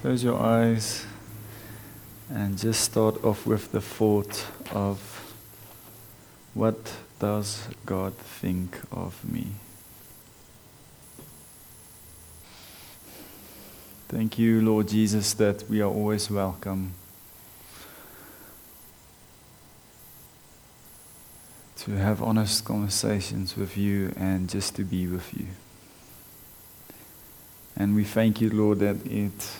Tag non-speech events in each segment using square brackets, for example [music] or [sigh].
Close your eyes and just start off with the thought of what does God think of me? Thank you, Lord Jesus, that we are always welcome to have honest conversations with you and just to be with you. And we thank you, Lord, that it,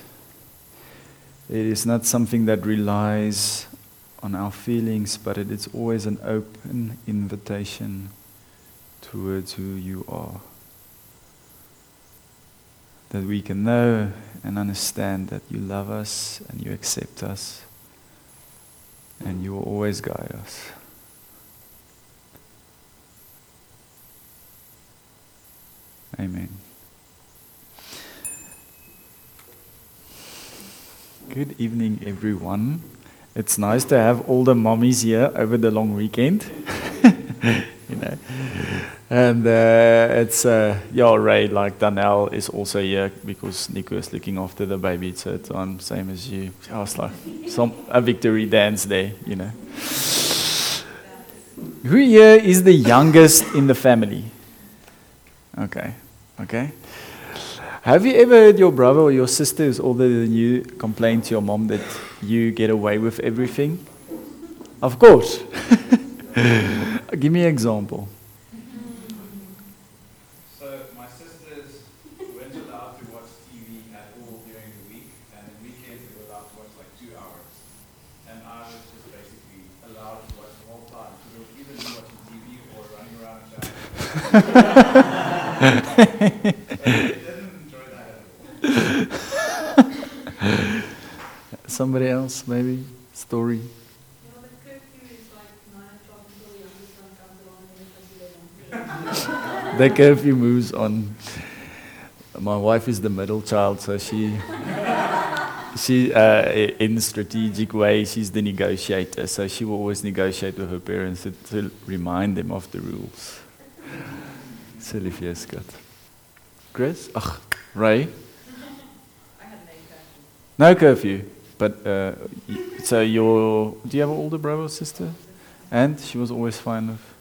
it is not something that relies on our feelings, but it is always an open invitation towards who you are. That we can know and understand that you love us and you accept us and you will always guide us. Amen. Good evening, everyone. It's nice to have all the mommies here over the long weekend. [laughs] you know, and uh, it's uh, yeah, Ray like Danelle is also here because Nico is looking after the baby, so it's on same as you. I was like some a victory dance there, you know. Who here is the youngest in the family? Okay, okay. Have you ever heard your brother or your sister who's older than you complain to your mom that you get away with everything? Of course. [laughs] Give me an example. So my sisters weren't allowed to watch TV at all during the week, and the weekends they were allowed to watch like two hours. And I was just basically allowed to watch the whole time. So they were either watching TV or running around and shouting. [laughs] so they didn't enjoy that at all. Somebody else, maybe? Story? Yeah, the curfew is like nine o'clock until the youngest one comes along and then it comes eleven. The curfew moves on. My wife is the middle child, so she, [laughs] she uh, in strategic way, she's the negotiator. So she will always negotiate with her parents to, to remind them of the rules. Silly Scott. Chris? Ach, Ray? [laughs] I had an eight. No curfew. But, uh, so your, do you have an older brother or sister? And she was always fine with?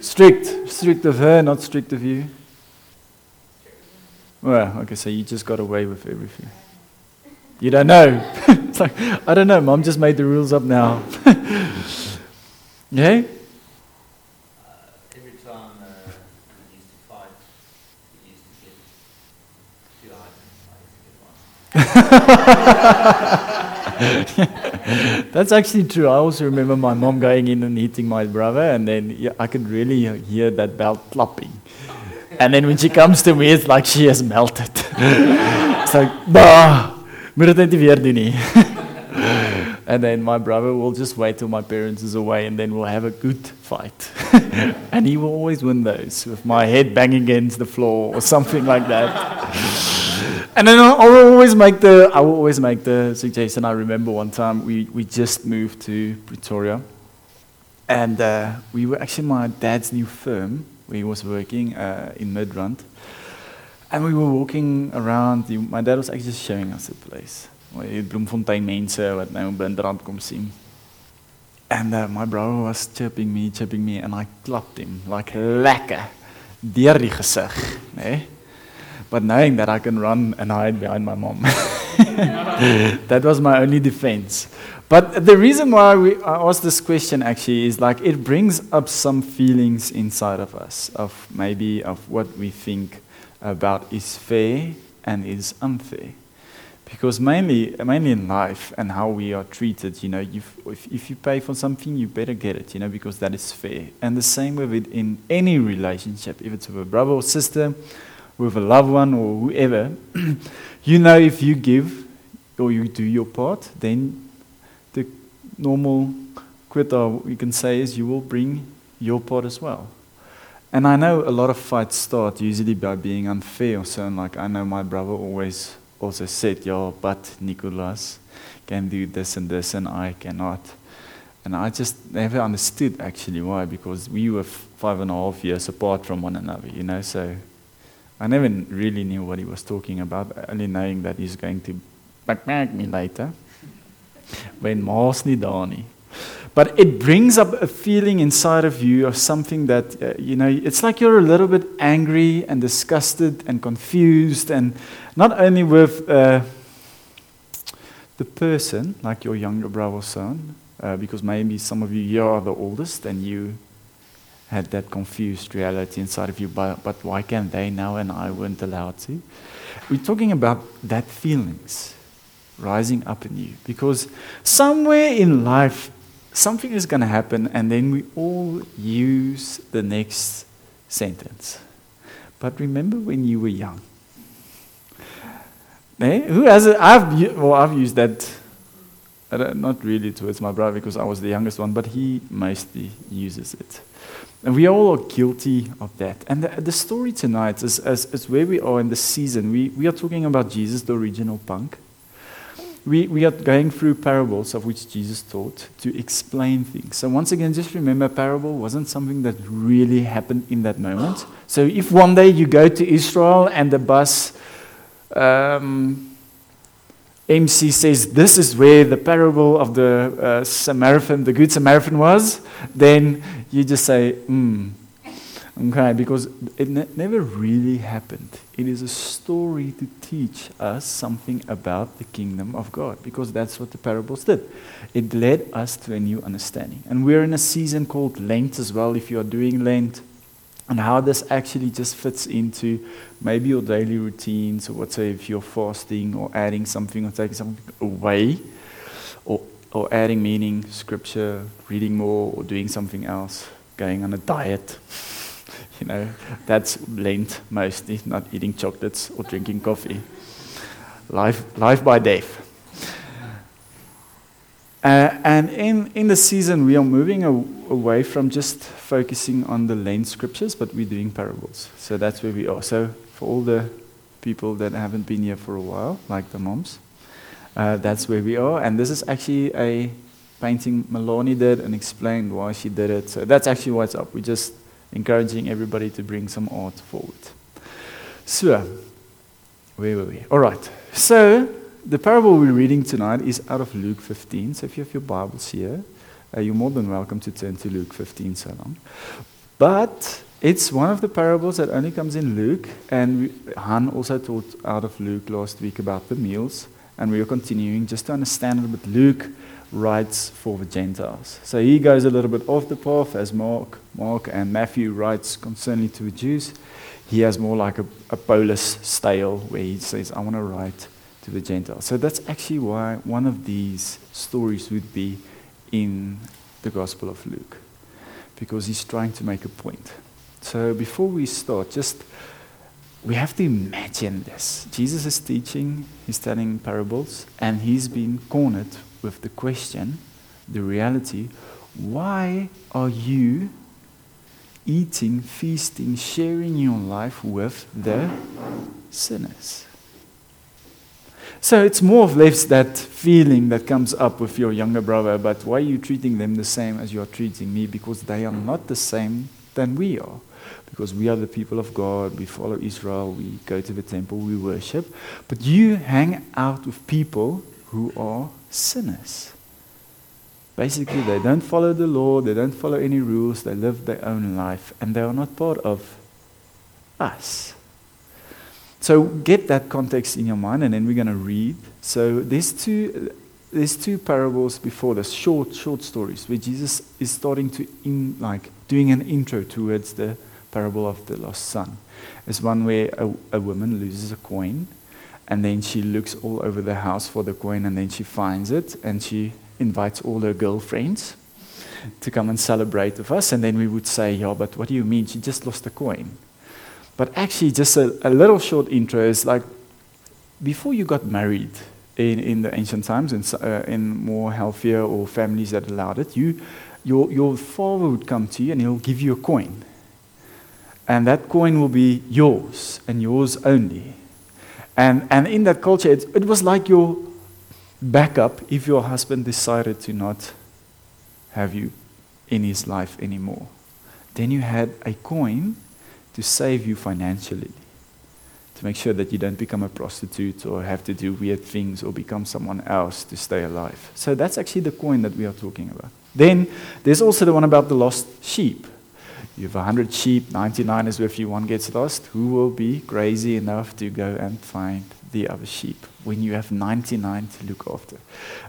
Strict. Strict of her, not strict of you? Well, okay, so you just got away with everything. You don't know. [laughs] it's like, I don't know, mom just made the rules up now. [laughs] yeah? Uh, every time uh, we used to fight, we used to get two items. I used to get one. [laughs] That's actually true. I also remember my mom going in and hitting my brother, and then I could really hear that belt clapping. And then when she comes to me, it's like she has melted. [laughs] it's like, bah, moet dit [laughs] and then my brother will just wait till my parents is away, and then we'll have a good fight. and he will always win those with my head banging against the floor or something like that. And then I will always make the I will always make the suggestion. I remember one time we, we just moved to Pretoria, and uh, we were actually my dad's new firm where he was working uh, in Midrand, and we were walking around. The, my dad was actually showing us the place. Bloemfontein mense wat nou in Midrand kom sien. And uh, my brother was chirping me, chirping me, and I clapped him like lekker deur die gesig, né? Nee? But knowing that I can run and hide behind my mom. [laughs] that was my only defense. But the reason why we, I asked this question actually is like it brings up some feelings inside of us of maybe of what we think about is fair and is unfair. Because mainly, mainly in life and how we are treated, you know, if, if you pay for something, you better get it, you know, because that is fair. And the same with it in any relationship, if it's with a brother or sister, with a loved one or whoever, [clears throat] you know if you give or you do your part, then the normal quota we can say is you will bring your part as well. And I know a lot of fights start usually by being unfair or so. Like I know my brother always also said, "Yeah, but Nicholas can do this and this, and I cannot." And I just never understood actually why, because we were five and a half years apart from one another, you know. So I never really knew what he was talking about, only knowing that he's going to back back me later. When daar nie. But it brings up a feeling inside of you of something that, uh, you know, it's like you're a little bit angry and disgusted and confused, and not only with uh, the person, like your younger brother son, uh, because maybe some of you here are the oldest and you had that confused reality inside of you, but, but why can they now and I weren't allowed to? We're talking about that feelings rising up in you because somewhere in life something is going to happen and then we all use the next sentence. But remember when you were young? Eh? Who has it? I've, well, I've used that, not really towards my brother because I was the youngest one, but he mostly uses it. And we all are guilty of that. And the, the story tonight is, is, is where we are in the season. We, we are talking about Jesus, the original punk. We, we are going through parables of which Jesus taught to explain things. So, once again, just remember parable wasn't something that really happened in that moment. So, if one day you go to Israel and the bus um, MC says this is where the parable of the uh, Samaritan, the Good Samaritan was, then you just say, hmm, okay, because it ne- never really happened. It is a story to teach us something about the kingdom of God, because that's what the parables did. It led us to a new understanding. And we're in a season called Lent as well, if you are doing Lent and how this actually just fits into maybe your daily routines or what say if you're fasting or adding something or taking something away or, or adding meaning scripture reading more or doing something else going on a diet [laughs] you know that's lent mostly not eating chocolates or drinking coffee. Life life by death uh, and in, in the season, we are moving a, away from just focusing on the lane scriptures, but we're doing parables. So that's where we are. So for all the people that haven't been here for a while, like the moms, uh, that's where we are. And this is actually a painting Maloney did and explained why she did it. So that's actually what's up. We're just encouraging everybody to bring some art forward. So, where were we? All right. So, the parable we're reading tonight is out of Luke 15. So if you have your Bibles here, uh, you're more than welcome to turn to Luke 15 so long. But it's one of the parables that only comes in Luke. And we, Han also taught out of Luke last week about the meals. And we are continuing just to understand little bit. Luke writes for the Gentiles. So he goes a little bit off the path as Mark, Mark and Matthew writes concerning to the Jews. He has more like a, a style where he says, I want to write to the Gentiles. So that's actually why one of these stories would be in the Gospel of Luke, because he's trying to make a point. So before we start, just we have to imagine this. Jesus is teaching, he's telling parables, and he's been cornered with the question, the reality, why are you eating, feasting, sharing your life with the sinners? So it's more or less that feeling that comes up with your younger brother, but why are you treating them the same as you are treating me? Because they are not the same than we are. Because we are the people of God, we follow Israel, we go to the temple, we worship. But you hang out with people who are sinners. Basically, they don't follow the law, they don't follow any rules, they live their own life, and they are not part of us. So get that context in your mind, and then we're going to read. So there's two, there's two parables before this, short, short stories, where Jesus is starting to in, like doing an intro towards the parable of the lost son. There's one where a, a woman loses a coin, and then she looks all over the house for the coin, and then she finds it, and she invites all her girlfriends to come and celebrate with us. And then we would say, yeah, but what do you mean? She just lost a coin. But actually, just a, a little short intro is like before you got married in, in the ancient times, in, uh, in more healthier or families that allowed it, you, your, your father would come to you and he'll give you a coin. And that coin will be yours and yours only. And, and in that culture, it, it was like your backup if your husband decided to not have you in his life anymore. Then you had a coin to save you financially. to make sure that you don't become a prostitute or have to do weird things or become someone else to stay alive. So that's actually the coin that we are talking about. Then there's also the one about the lost sheep. You have 100 sheep, 99 is with you, one gets lost. Who will be crazy enough to go and find the other sheep when you have 99 to look after?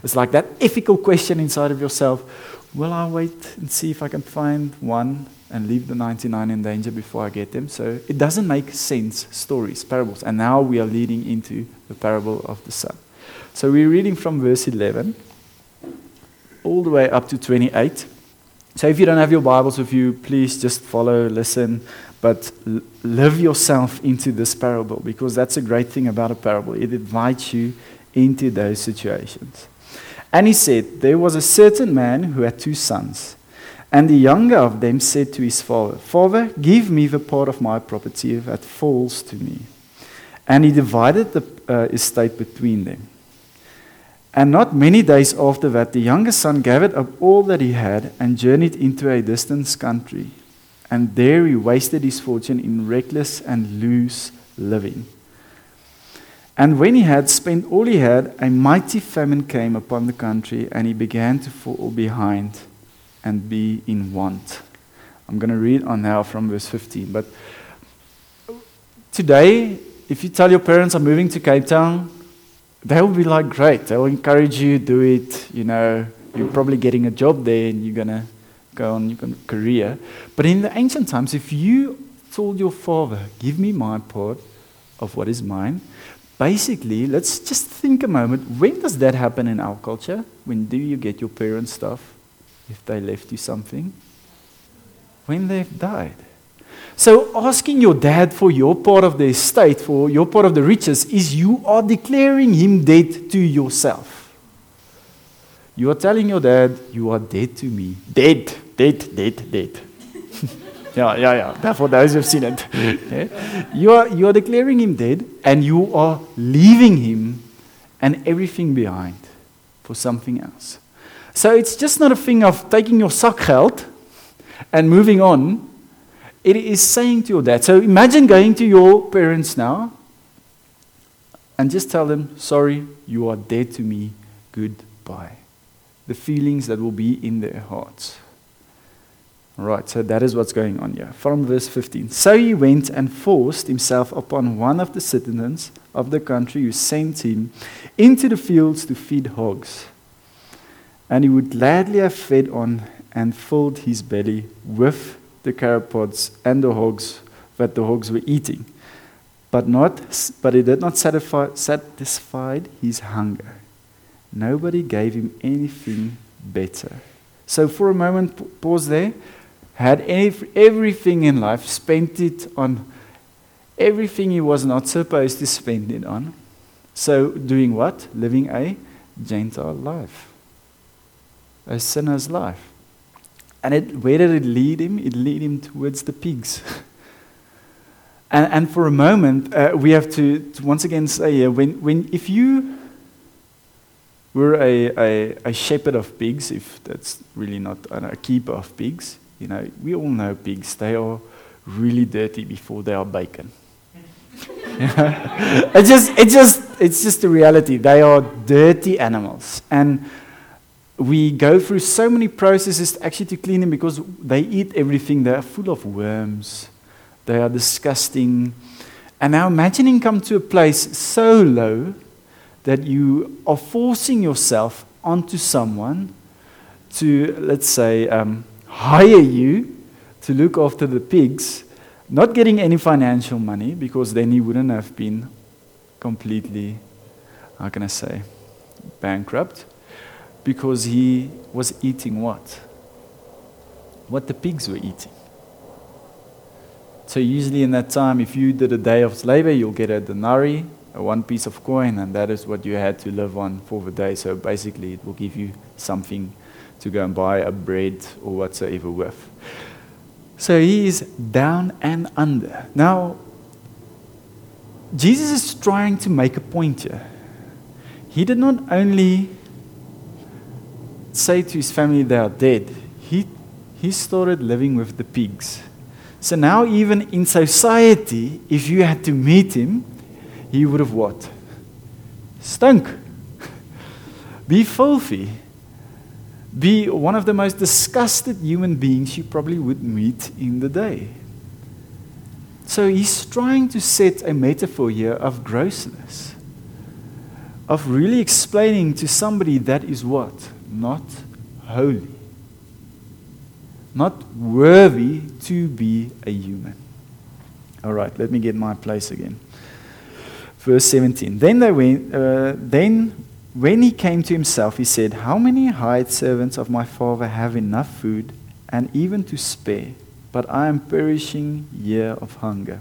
It's like that ethical question inside of yourself Will I wait and see if I can find one and leave the 99 in danger before I get them? So it doesn't make sense, stories, parables. And now we are leading into the parable of the son. So we're reading from verse 11 all the way up to 28. So if you don't have your Bibles with you, please just follow, listen, but l- live yourself into this parable because that's a great thing about a parable. It invites you into those situations. And he said, There was a certain man who had two sons. And the younger of them said to his father, Father, give me the part of my property that falls to me. And he divided the uh, estate between them. And not many days after that, the younger son gathered up all that he had and journeyed into a distant country. And there he wasted his fortune in reckless and loose living. And when he had spent all he had, a mighty famine came upon the country, and he began to fall behind and be in want. I'm going to read on now from verse 15. But today, if you tell your parents I'm moving to Cape Town, they will be like, great. They will encourage you, do it. You know, you're probably getting a job there and you're going to go on your career. But in the ancient times, if you told your father, give me my part of what is mine, basically, let's just think a moment. When does that happen in our culture? When do you get your parents' stuff if they left you something? When they've died. So, asking your dad for your part of the estate, for your part of the riches, is you are declaring him dead to yourself. You are telling your dad, You are dead to me. Dead, dead, dead, dead. [laughs] yeah, yeah, yeah. For those who've seen it. Yeah? You, are, you are declaring him dead, and you are leaving him and everything behind for something else. So, it's just not a thing of taking your zakgeld and moving on it is saying to your dad. So imagine going to your parents now and just tell them, sorry, you are dead to me, goodbye. The feelings that will be in their hearts. Right, so that is what's going on here. From verse 15. So he went and forced himself upon one of the citizens of the country who sent him into the fields to feed hogs. And he would gladly have fed on and filled his belly with the carob pods and the hogs that the hogs were eating, but, not, but it did not satisfy, satisfy his hunger. Nobody gave him anything better. So, for a moment, pause there. Had any, everything in life, spent it on everything he was not supposed to spend it on. So, doing what? Living a Gentile life, a sinner's life. And it, where did it lead him? It led him towards the pigs. [laughs] and, and for a moment, uh, we have to, to, once again say when, when, if you were a, a, a, shepherd of pigs, if that's really not a keeper of pigs, you know, we all know pigs, they are really dirty before they are bacon. [laughs] it's just, it's just, it's just the reality. They are dirty animals, and we go through so many processes actually to clean them because they eat everything. They are full of worms. They are disgusting. And now imagining come to a place so low that you are forcing yourself onto someone to, let's say, um, hire you to look after the pigs, not getting any financial money because then he wouldn't have been completely, how can I say, bankrupt because he was eating what? What the pigs were eating. So, usually in that time, if you did a day of labor, you'll get a denarii, a one piece of coin, and that is what you had to live on for the day. So, basically, it will give you something to go and buy a bread or whatsoever with. So, he is down and under. Now, Jesus is trying to make a point here. He did not only say to his family they are dead, he, he started living with the pigs. So now, even in society, if you had to meet him, he would have what? Stunk. [laughs] Be filthy. Be one of the most disgusted human beings you probably would meet in the day. So he's trying to set a metaphor here of grossness, of really explaining to somebody that is what? Not holy, not worthy to be a human. All right, let me get my place again. Verse 17. Then they went, uh, then when he came to himself, he said, How many hired servants of my father have enough food and even to spare? But I am perishing here of hunger.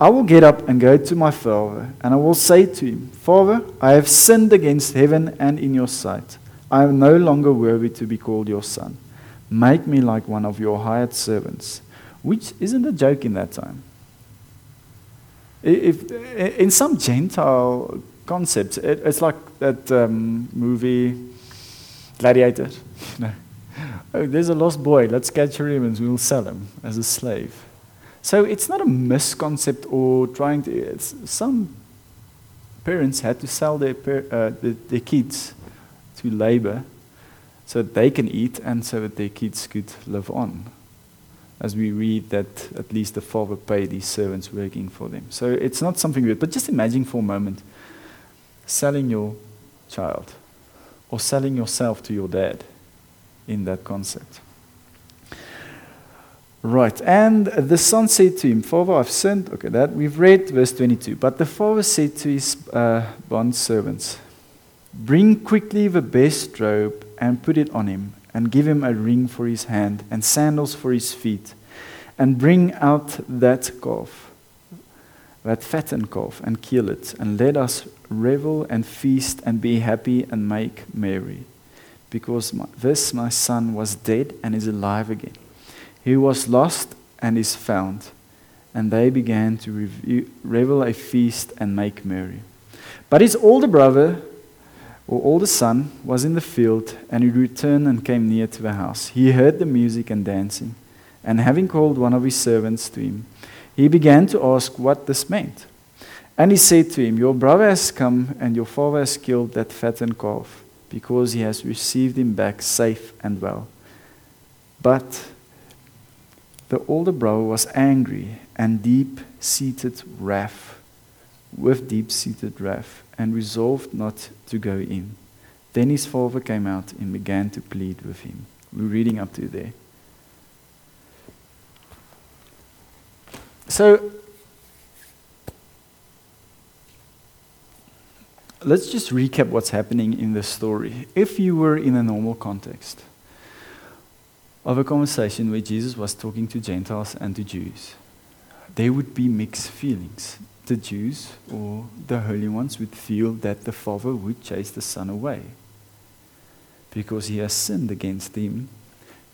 I will get up and go to my father, and I will say to him, Father, I have sinned against heaven and in your sight. I am no longer worthy to be called your son. Make me like one of your hired servants. Which isn't a joke in that time. If, in some Gentile concepts, it, it's like that um, movie Gladiator. [laughs] Oh, there's a lost boy. Let's capture him and we'll sell him as a slave. So it's not a misconcept or trying to. Some parents had to sell their, uh, their, their kids to labor so that they can eat and so that their kids could live on. As we read that at least the father paid his servants working for them. So it's not something weird, but just imagine for a moment selling your child or selling yourself to your dad in that concept. Right, and the son said to him, Father, I've sinned. Okay, that we've read verse 22. But the father said to his uh, bond servants, Bring quickly the best robe and put it on him, and give him a ring for his hand and sandals for his feet, and bring out that calf, that fattened calf, and kill it, and let us revel and feast and be happy and make merry. Because my, this my son was dead and is alive again. He was lost and is found. And they began to review, revel a feast and make merry. But his older brother, or older son, was in the field, and he returned and came near to the house. He heard the music and dancing, and having called one of his servants to him, he began to ask what this meant. And he said to him, Your brother has come, and your father has killed that fattened calf, because he has received him back safe and well. But the older brother was angry and deep seated wrath, with deep seated wrath, and resolved not to go in. Then his father came out and began to plead with him. We're reading up to there. So, let's just recap what's happening in this story. If you were in a normal context of a conversation where Jesus was talking to Gentiles and to Jews, there would be mixed feelings. The Jews or the holy ones would feel that the Father would chase the Son away because he has sinned against him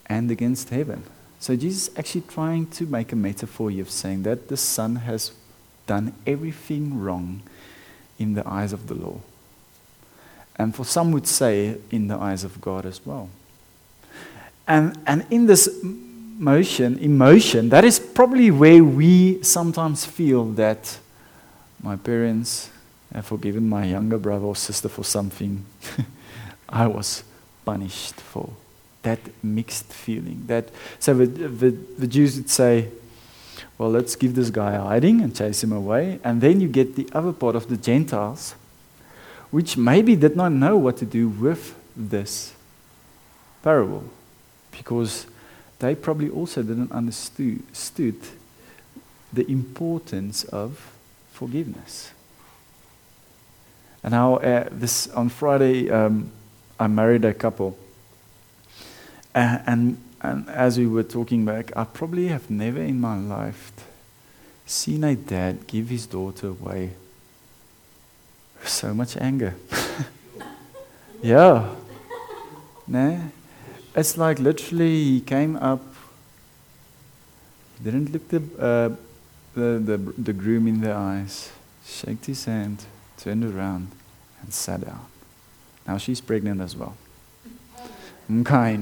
and against heaven. So Jesus is actually trying to make a metaphor of saying that the Son has done everything wrong in the eyes of the law. And for some would say, in the eyes of God as well. And, and in this motion, emotion, that is probably where we sometimes feel that my parents have forgiven my younger brother or sister for something [laughs] I was punished for. That mixed feeling. That so the, the, the Jews would say, well, let's give this guy a hiding and chase him away. And then you get the other part of the Gentiles, which maybe did not know what to do with this parable because they probably also didn't understood the importance of forgiveness. And now, uh, this on Friday, um, I married a couple, and and as we were talking back, I probably have never in my life seen a dad give his daughter away with so much anger. [laughs] yeah. Nah. It's like literally he came up, he didn't look the, uh, the, the, the groom in the eyes, shaked his hand, turned around, and sat down. Now she's pregnant as well. Okay?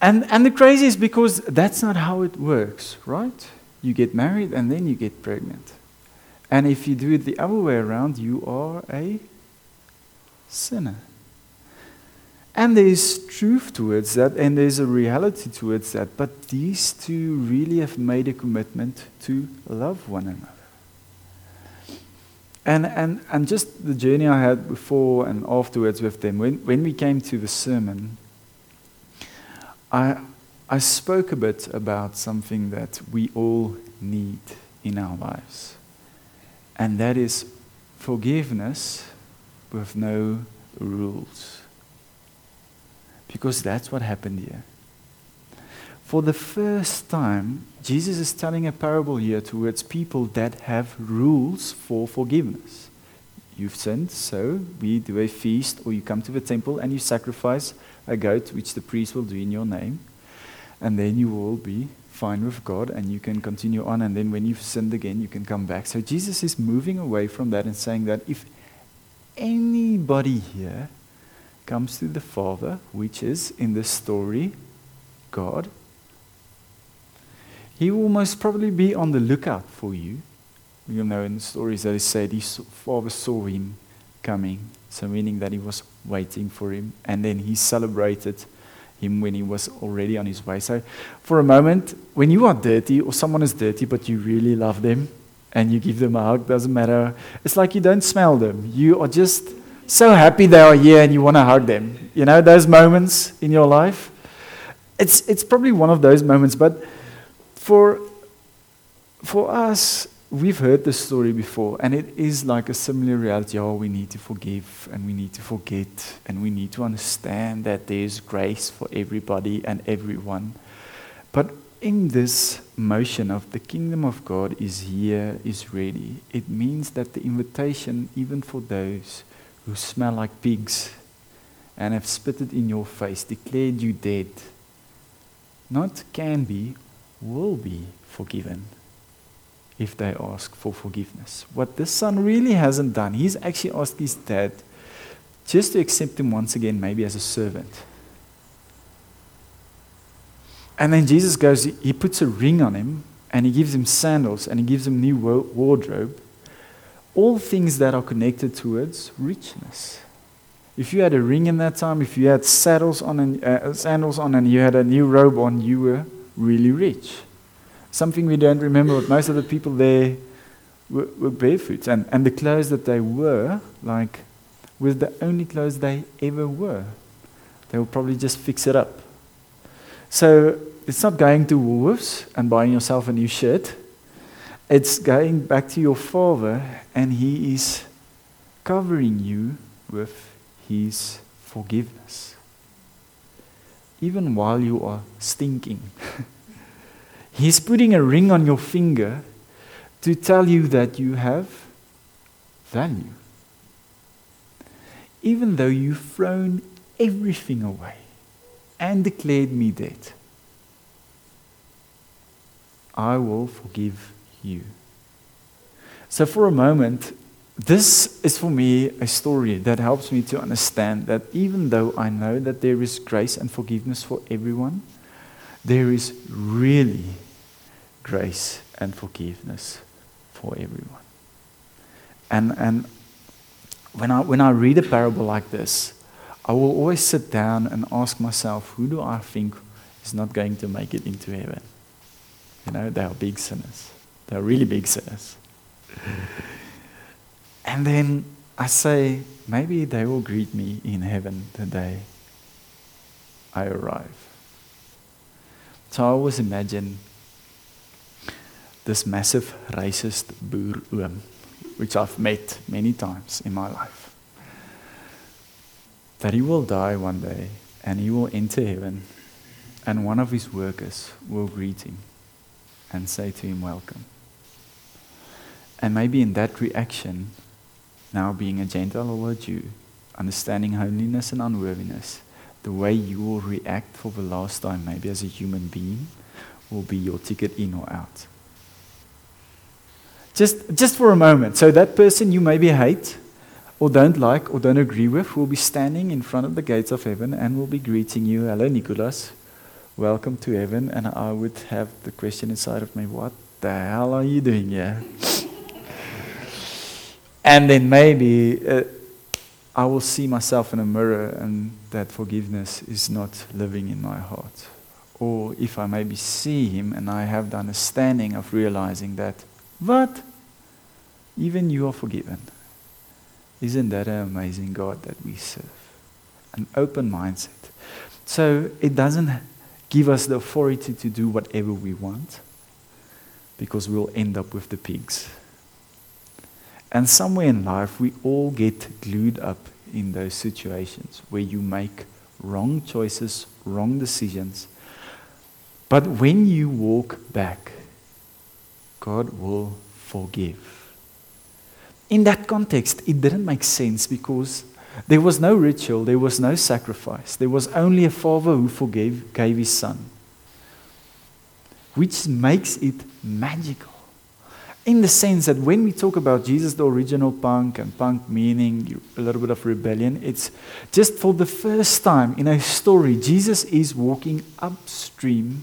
And, and the crazy is because that's not how it works, right? you get married, and then you get pregnant. And if you do it the other way around, you are a sinner. And there's truth towards that, and there's a reality towards that. But these two really have made a commitment to love one another. And, and, and just the journey I had before and afterwards with them, when, when we came to the sermon, I, I spoke a bit about something that we all need in our lives, and that is forgiveness with no rules. Because that's what happened here. For the first time, Jesus is telling a parable here towards people that have rules for forgiveness. You've sinned, so we do a feast, or you come to the temple and you sacrifice a goat, which the priest will do in your name, and then you will be fine with God and you can continue on. And then when you've sinned again, you can come back. So Jesus is moving away from that and saying that if anybody here comes to the Father, which is in the story God, he will most probably be on the lookout for you. You know, in the stories that he said his father saw him coming, so meaning that he was waiting for him, and then he celebrated him when he was already on his way. So, for a moment, when you are dirty or someone is dirty but you really love them and you give them a hug, doesn't matter. It's like you don't smell them. You are just so happy they are here and you want to hug them. You know, those moments in your life. It's, it's probably one of those moments, but for, for us, we've heard this story before, and it is like a similar reality. Oh, we need to forgive and we need to forget, and we need to understand that there's grace for everybody and everyone. But in this motion of the kingdom of God is here, is ready, it means that the invitation, even for those who smell like pigs and have spitted in your face, declared you dead, not can be, will be forgiven if they ask for forgiveness. What this son really hasn't done, he's actually asked his dad just to accept him once again, maybe as a servant. And then Jesus goes, he puts a ring on him, and he gives him sandals, and he gives him new wardrobe. All things that are connected towards richness. If you had a ring in that time, if you had saddles on and, uh, sandals on, and you had a new robe on, you were really rich. Something we don't remember, but most of the people there were, were barefoot. And, and the clothes that they were, like, were the only clothes they ever were. They will probably just fix it up. So it's not going to Woolworths and buying yourself a new shirt. It's going back to your Father, and He is covering you with His forgiveness. Even while you are stinking. [laughs] He's putting a ring on your finger to tell you that you have value. Even though you've thrown everything away and declared me dead, I will forgive you. So, for a moment, this is for me a story that helps me to understand that even though I know that there is grace and forgiveness for everyone, there is really grace and forgiveness for everyone. And, and when, I, when I read a parable like this, I will always sit down and ask myself, who do I think is not going to make it into heaven? You know, they are big sinners. They are really big sinners. and then I say, maybe they will greet me in heaven the day I arrive. So I always imagine this massive racist boer oom, which I've met many times in my life. That he will die one day and he will enter heaven, and one of his workers will greet him and say to him, Welcome. And maybe in that reaction, now being a Gentile or a Jew, understanding holiness and unworthiness, the way you will react for the last time, maybe as a human being, will be your ticket in or out. Just, just for a moment. So that person you maybe hate or don't like or don't agree with will be standing in front of the gates of heaven and will be greeting you. Hello, Nicholas. Welcome to heaven. And I would have the question inside of me, what the hell are you doing here? And then maybe uh, I will see myself in a mirror and that forgiveness is not living in my heart. Or if I maybe see him and I have the understanding of realizing that, but even you are forgiven. Isn't that an amazing God that we serve? An open mindset. So it doesn't give us the authority to do whatever we want because we'll end up with the pigs. And somewhere in life, we all get glued up in those situations where you make wrong choices, wrong decisions. But when you walk back, God will forgive. In that context, it didn't make sense because there was no ritual, there was no sacrifice. There was only a father who forgave gave his son, which makes it magical in the sense that when we talk about Jesus, the original punk, and punk meaning a little bit of rebellion, it's just for the first time in a story, Jesus is walking upstream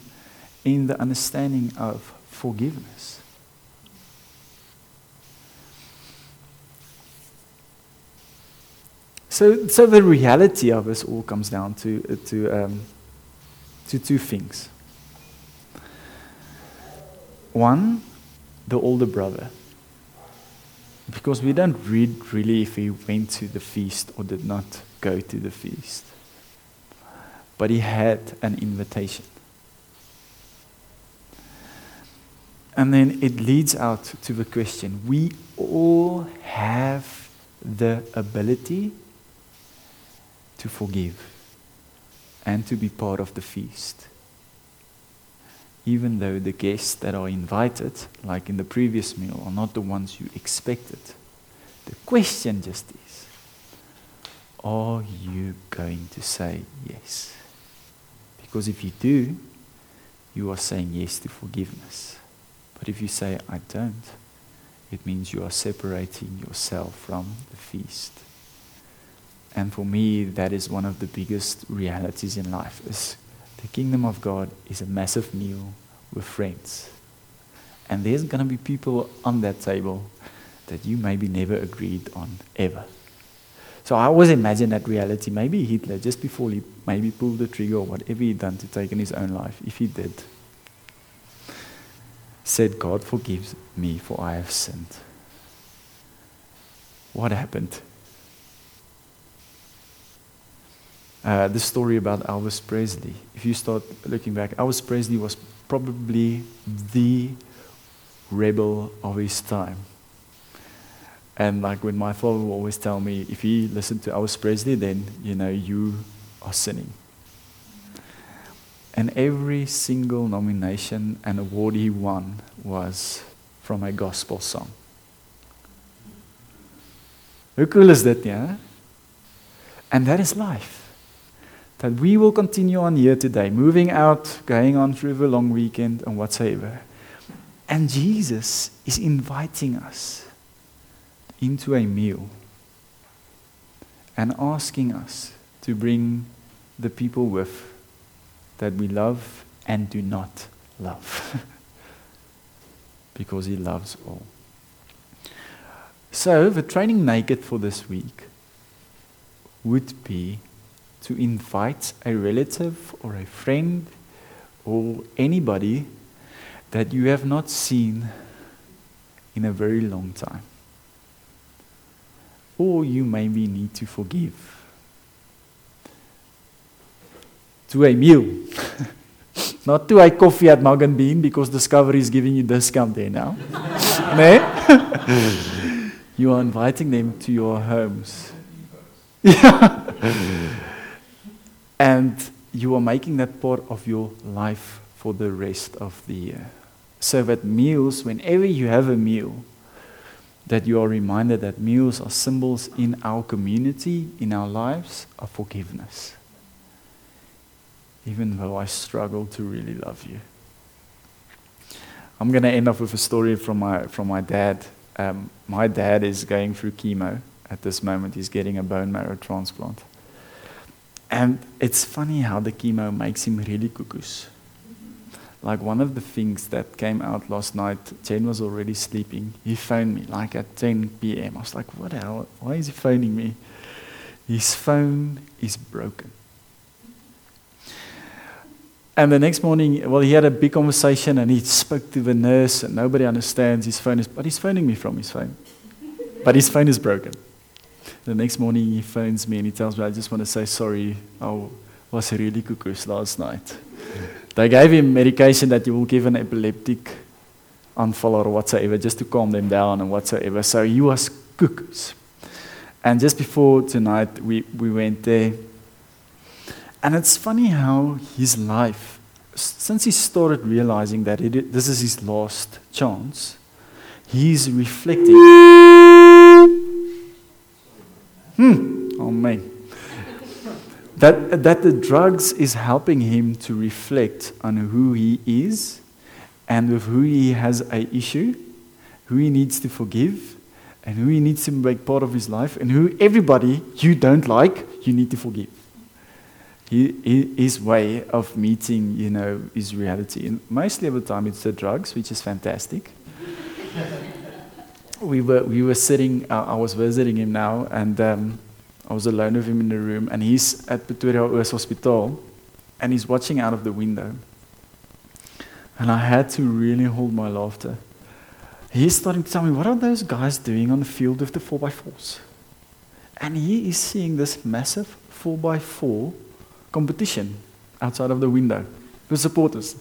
in the understanding of forgiveness. So, so the reality of this all comes down to, to, um, to two things. One, the older brother. Because we don't read really if he went to the feast or did not go to the feast. But he had an invitation. And then it leads out to the question we all have the ability to forgive and to be part of the feast even though the guests that are invited, like in the previous meal, are not the ones you expected. The question just is are you going to say yes? Because if you do, you are saying yes to forgiveness. But if you say, I don't, it means you are separating yourself from the feast. And for me, that is one of the biggest realities in life is the kingdom of God is a massive meal with friends. And there's going to be people on that table that you maybe never agreed on ever. So I always imagine that reality. Maybe Hitler, just before he maybe pulled the trigger or whatever he'd done to take in his own life, if he did, said, God forgives me for I have sinned. What happened? Uh, the story about Elvis Presley. If you start looking back, Elvis Presley was probably the rebel of his time. And like when my father would always tell me, if he listened to Elvis Presley, then you know you are sinning. And every single nomination and award he won was from a gospel song. How cool is that, yeah? And that is life that we will continue on here today, moving out, going on through the long weekend and whatsoever. And Jesus is inviting us into a meal and asking us to bring the people with that we love and do not love. [laughs] because he loves all. So, the training naked for this week would be to invite a relative or a friend or anybody that you have not seen in a very long time. Or you maybe need to forgive. To a meal. [laughs] Not to a coffee at Mug and Bean because Discovery is giving you discount there now. [laughs] no? [laughs] you are inviting them to your homes. Yeah. And you are making that part of your life for the rest of the year. So that meals, whenever you have a meal, that you are reminded that meals are symbols in our community, in our lives, of forgiveness. Even though I struggle to really love you. I'm going to end up with a story from my, from my dad. Um, my dad is going through chemo at this moment. He's getting a bone marrow transplant. And it's funny how the chemo makes him really cuckoos. like one of the things that came out last night, Jen was already sleeping. He phoned me like at 10 p.m. I was like, what the hell? Why is he phoning me? His phone is broken. And the next morning, well, he had a big conversation and he spoke to the nurse, and nobody understands his phone is, but he's phoning me from his phone. But his phone is broken. The next morning, he phones me and he tells me, I just want to say sorry. I was really cuckoo last night. They gave him medication that you will give an epileptic aanval or whatsoever, just to calm them down and whatsoever. So he was cuckoos. And just before tonight, we, we went there. And it's funny how his life, since he started realizing that it, this is his last chance, he's reflecting. Hmm, oh man. That, that the drugs is helping him to reflect on who he is and with who he has a issue, who he needs to forgive, and who he needs to make part of his life, and who everybody you don't like, you need to forgive. He, his way of meeting, you know, his reality. And mostly of the time it's the drugs, which is fantastic. [laughs] we were we were sitting. Uh, I was visiting him now, and um, I was alone with him in the room, and he's at Pretoria Oos Hospital, and he's watching out of the window. And I had to really hold my laughter. He's starting to tell me, what are those guys doing on the field with the 4x4s? And he is seeing this massive 4x4 competition outside of the window with supporters.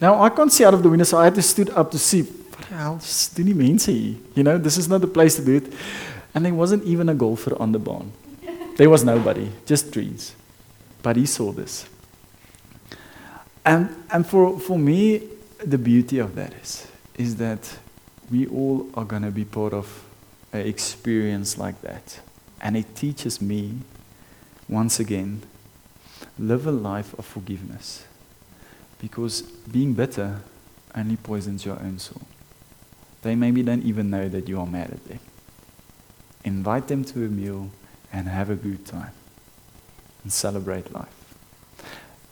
Now, I can't see out of the window, so I had to stood up to see, hell doen die mense hier? You know, this is not the place to do it. And there wasn't even a golfer on the baan. There was nobody, just trees. But he saw this. And, and for, for me, the beauty of that is, is that we all are going to be part of an experience like that. And it teaches me, once again, live a life of forgiveness. Because being bitter only poisons your own soul. They maybe don't even know that you are mad at them. Invite them to a meal and have a good time and celebrate life.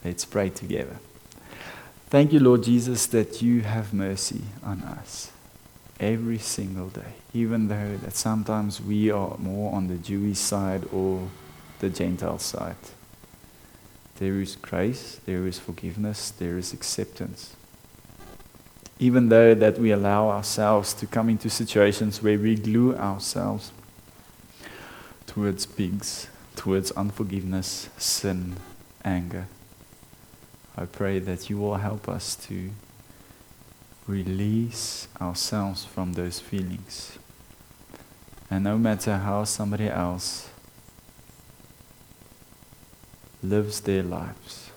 Let's pray together. Thank you, Lord Jesus, that you have mercy on us every single day, even though that sometimes we are more on the Jewish side or the Gentile side. There is grace, there is forgiveness, there is acceptance. Even though that we allow ourselves to come into situations where we glue ourselves towards pigs, towards unforgiveness, sin, anger. I pray that you will help us to release ourselves from those feelings. And no matter how somebody else lives their lives,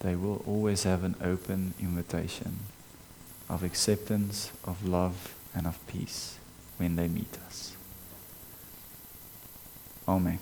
they will always have an open invitation of acceptance, of love, and of peace when they meet us. Amen.